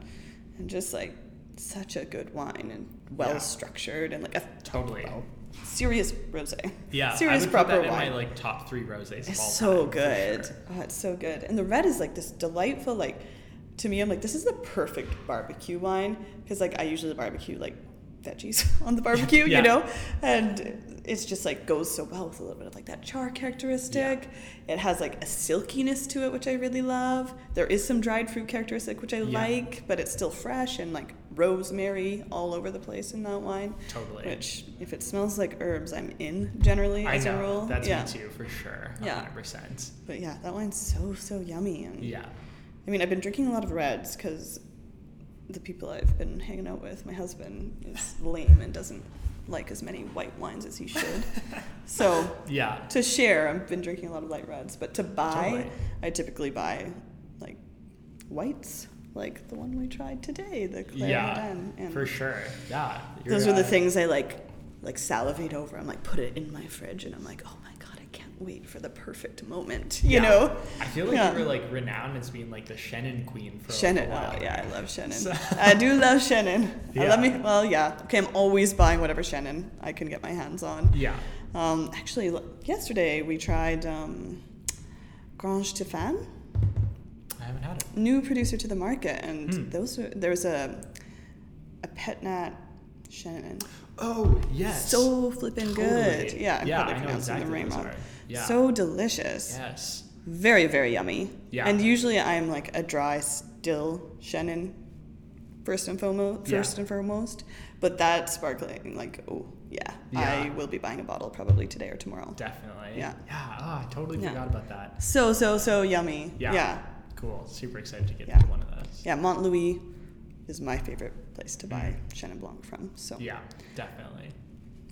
and just like such a good wine and well structured and like a totally. well, serious rosé. Yeah, serious I would proper put that wine. in my like top three rosés. of It's all so time, good. sure. Oh, it's so good. And the red is like this delightful, like to me, I'm like, this is the perfect barbecue wine because like I usually barbecue like veggies [laughs] on the barbecue, Yeah. you know, and it's just like goes so well with a little bit of like that char characteristic. It has like a silkiness to it, which I really love. There is some dried fruit characteristic, which I Yeah. like, but it's still fresh and like rosemary all over the place in that wine. Totally. Which, if it smells like herbs, I'm in generally I as know. a rule. That's yeah. me too, for sure. Yeah. 100%. But yeah, that wine's so so yummy. And Yeah. I mean, I've been drinking a lot of reds because the people I've been hanging out with, my husband is [laughs] lame and doesn't like as many white wines as he should. [laughs] so Yeah. to share, I've been drinking a lot of light reds. But to buy, Totally. I typically buy like whites, like the one we tried today, the Claire Yeah. For sure. Yeah. Those are the things I like, like salivate over. I'm like, put it in my fridge, and I'm like, oh my god, I can't wait for the perfect moment. You yeah. know. I feel like Yeah. you were like renowned as being like the Chenin queen for Chenin. a while. Oh, yeah, I love Chenin. So- I do love Chenin. [laughs] I love me. Well, yeah. Okay, I'm always buying whatever Chenin I can get my hands on. Yeah. Um, actually, yesterday we tried um, Grange Tiphaine, I haven't had it. new producer to the market, and Hmm. those are, there was a a pet nat Chenin. Oh, yes. So flippin' good. Yeah, I'm Yeah, probably I know pronouncing exactly the name those wrong. are. Yeah. So delicious. Yes. Very, very yummy. Yeah. And usually I'm like a dry, still Chenin first and foremost. Yeah. First and foremost. But that sparkling, like, oh, yeah. Yeah. I will be buying a bottle probably today or tomorrow. Definitely. Yeah. Yeah. Oh, I totally Yeah. forgot about that. So, so, so yummy. Yeah. Yeah. Cool. Super excited to get Yeah. into one of those. Yeah, Montlouis is my favorite place to buy mm. Chenin Blanc from. So Yeah, definitely.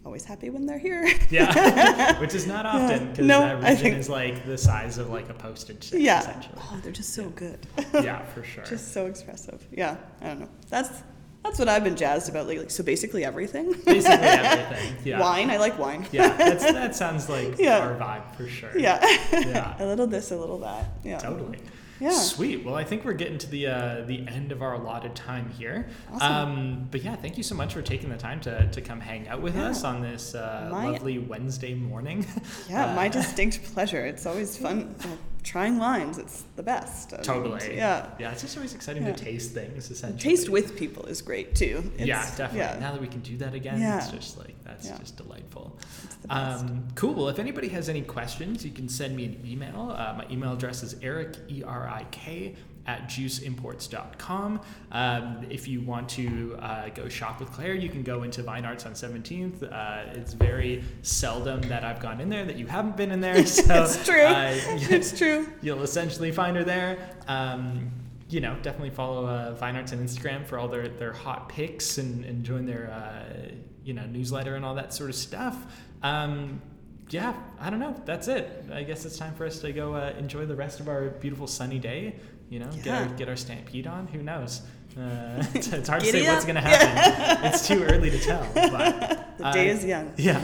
always happy when they're here. Yeah, [laughs] which is not often because No, that region is like the size of like a postage stamp, yeah. essentially. Oh, they're just so good. Yeah, for sure. just so expressive. Yeah, I don't know. That's that's what I've been jazzed about lately. So basically everything. Basically [laughs] everything. Yeah. Wine. I like wine. Yeah, that's, [laughs] that sounds like Yeah. our vibe for sure. Yeah. Yeah. a little this, a little that. Yeah. Totally. Yeah. Sweet. Well, I think we're getting to the uh, the end of our allotted time here. Awesome. Um, but yeah, thank you so much for taking the time to, to come hang out with Yeah. us on this uh, My- lovely Wednesday morning. [laughs] Yeah, Uh, my distinct pleasure. It's always fun [laughs] trying wines. It's the best. And, Totally. Yeah. Yeah, it's just always exciting Yeah. to taste things. Essentially. Taste with people is great too. It's, yeah, definitely. Yeah, Now that we can do that again, Yeah. it's just like that's Yeah. just delightful. it's the best. Um, cool. Well, if anybody has any questions, you can send me an email. Uh, my email address is eric, E R I K, at juiceimports.com. Um, if you want to uh, go shop with Claire, you can go into Vine Arts on 17th. Uh, it's very seldom that I've gone in there that you haven't been in there. [laughs] So, it's true. uh, [laughs] it's true. You'll essentially find her there. Um, you know, definitely follow uh, Vine Arts on Instagram for all their, their hot picks and, and join their, uh, you know, newsletter and all that sort of stuff. Um, yeah, I don't know. That's it. I guess it's time for us to go uh, enjoy the rest of our beautiful sunny day. You know, get, our, get our stampede on. Who knows? Uh, it's, [laughs] [laughs] it's hard to say what's going to happen. it's too early to tell. [laughs] But, The day uh, is young. Yeah.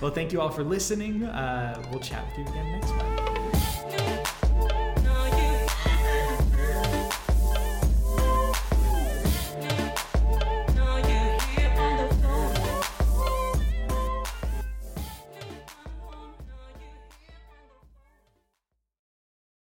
Well, thank you all for listening. Uh, we'll chat with you again next month.